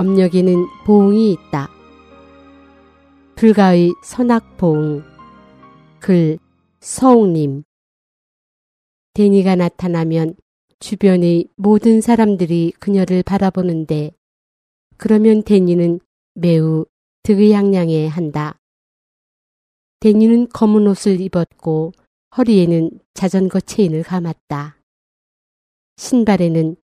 업력에는 보응이 있다. 불가의 선악보응 글 서웅님 데니가 나타나면 주변의 모든 사람들이 그녀를 바라보는데 그러면 데니는 매우 득의양양해 한다. 데니는 검은 옷을 입었고 허리에는 자전거 체인을 감았다. 신발에는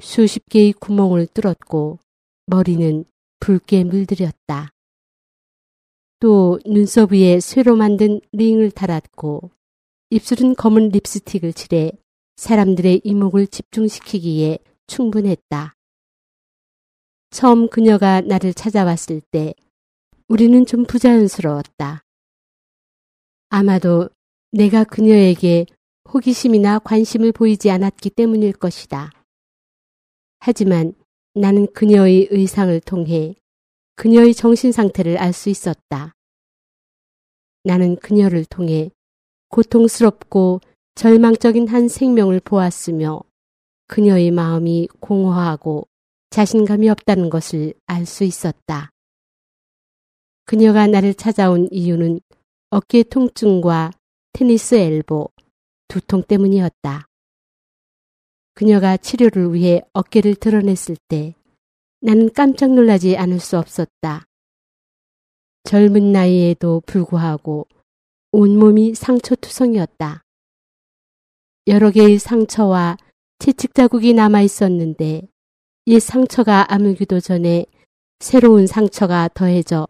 수십 개의 구멍을 뚫었고 머리는 붉게 물들였다. 또 눈썹 위에 쇠로 만든 링을 달았고 입술은 검은 립스틱을 칠해 사람들의 이목을 집중시키기에 충분했다. 처음 그녀가 나를 찾아왔을 때 우리는 좀 부자연스러웠다. 아마도 내가 그녀에게 호기심이나 관심을 보이지 않았기 때문일 것이다. 하지만 나는 그녀의 의상을 통해 그녀의 정신 상태를 알 수 있었다. 나는 그녀를 통해 고통스럽고 절망적인 한 생명을 보았으며 그녀의 마음이 공허하고 자신감이 없다는 것을 알 수 있었다. 그녀가 나를 찾아온 이유는 어깨 통증과 테니스 엘보, 두통 때문이었다. 그녀가 치료를 위해 어깨를 드러냈을 때 나는 깜짝 놀라지 않을 수 없었다. 젊은 나이에도 불구하고 온몸이 상처투성이었다. 여러 개의 상처와 채찍 자국이 남아 있었는데 이 상처가 아물기도 전에 새로운 상처가 더해져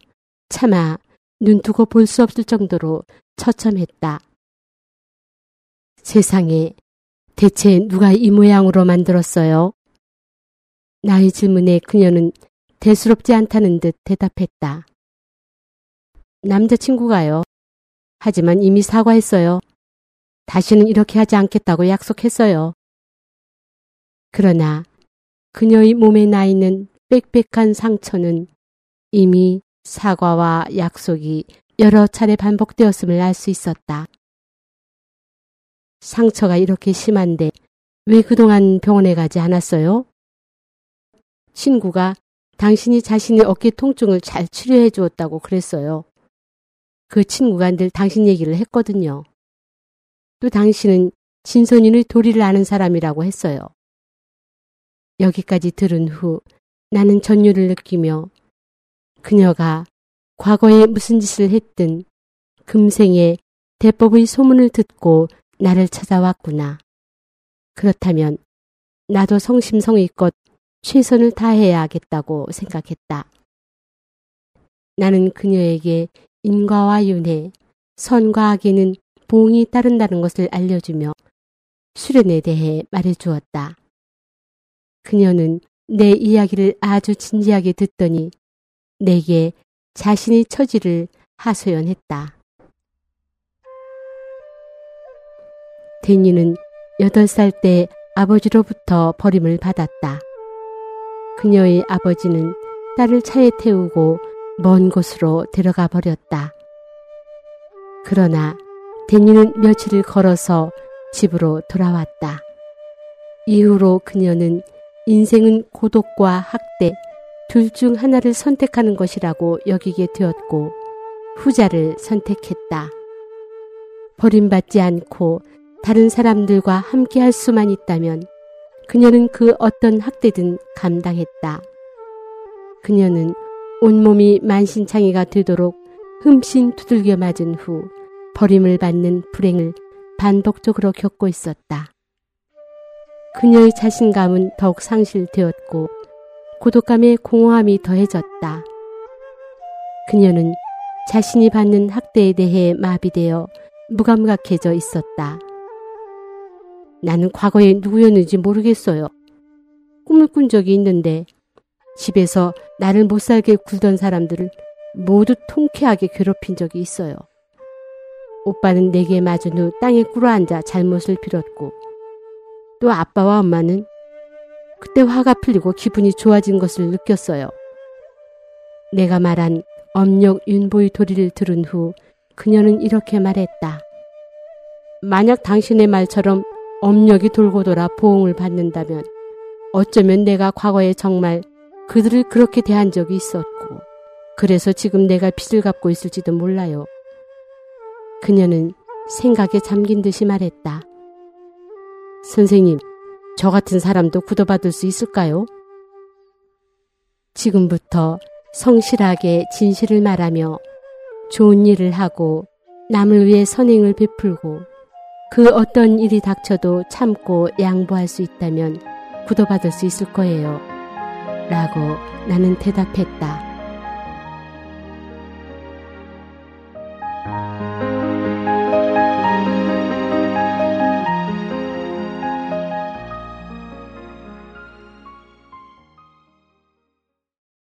차마 눈두고 볼 수 없을 정도로 처참했다. 세상에 대체 누가 이 모양으로 만들었어요? 나의 질문에 그녀는 대수롭지 않다는 듯 대답했다. 남자친구가요. 하지만 이미 사과했어요. 다시는 이렇게 하지 않겠다고 약속했어요. 그러나 그녀의 몸에 나 있는 빽빽한 상처는 이미 사과와 약속이 여러 차례 반복되었음을 알 수 있었다. 상처가 이렇게 심한데 왜 그동안 병원에 가지 않았어요? 친구가 당신이 자신의 어깨 통증을 잘 치료해 주었다고 그랬어요. 그 친구가 늘 당신 얘기를 했거든요. 또 당신은 진선인의 도리를 아는 사람이라고 했어요. 여기까지 들은 후 나는 전율을 느끼며 그녀가 과거에 무슨 짓을 했든 금생에 대법의 소문을 듣고 나를 찾아왔구나. 그렇다면 나도 성심성의껏 최선을 다해야겠다고 생각했다. 나는 그녀에게 인과와 윤회, 선과 악에는 보응이 따른다는 것을 알려주며 수련에 대해 말해주었다. 그녀는 내 이야기를 아주 진지하게 듣더니 내게 자신의 처지를 하소연했다. 데니는 8살 때 아버지로부터 버림을 받았다. 그녀의 아버지는 딸을 차에 태우고 먼 곳으로 데려가 버렸다. 그러나 데니는 며칠을 걸어서 집으로 돌아왔다. 이후로 그녀는 인생은 고독과 학대 둘 중 하나를 선택하는 것이라고 여기게 되었고 후자를 선택했다. 버림받지 않고 다른 사람들과 함께 할 수만 있다면 그녀는 그 어떤 학대든 감당했다. 그녀는 온몸이 만신창이가 되도록 흠씬 두들겨 맞은 후 버림을 받는 불행을 반복적으로 겪고 있었다. 그녀의 자신감은 더욱 상실되었고 고독감에 공허함이 더해졌다. 그녀는 자신이 받는 학대에 대해 마비되어 무감각해져 있었다. 나는 과거에 누구였는지 모르겠어요. 꿈을 꾼 적이 있는데 집에서 나를 못 살게 굴던 사람들을 모두 통쾌하게 괴롭힌 적이 있어요. 오빠는 내게 맞은 후 땅에 꿇어앉아 잘못을 빌었고 또 아빠와 엄마는 그때 화가 풀리고 기분이 좋아진 것을 느꼈어요. 내가 말한 엄력 윤보의 도리를 들은 후 그녀는 이렇게 말했다. 만약 당신의 말처럼 엄력이 돌고 돌아 보응을 받는다면 어쩌면 내가 과거에 정말 그들을 그렇게 대한 적이 있었고, 그래서 지금 내가 빚을 갚고 있을지도 몰라요. 그녀는 생각에 잠긴 듯이 말했다. 선생님, 저 같은 사람도 구도받을 수 있을까요? 지금부터 성실하게 진실을 말하며 좋은 일을 하고 남을 위해 선행을 베풀고 그 어떤 일이 닥쳐도 참고 양보할 수 있다면 구도받을 수 있을 거예요. 라고 나는 대답했다.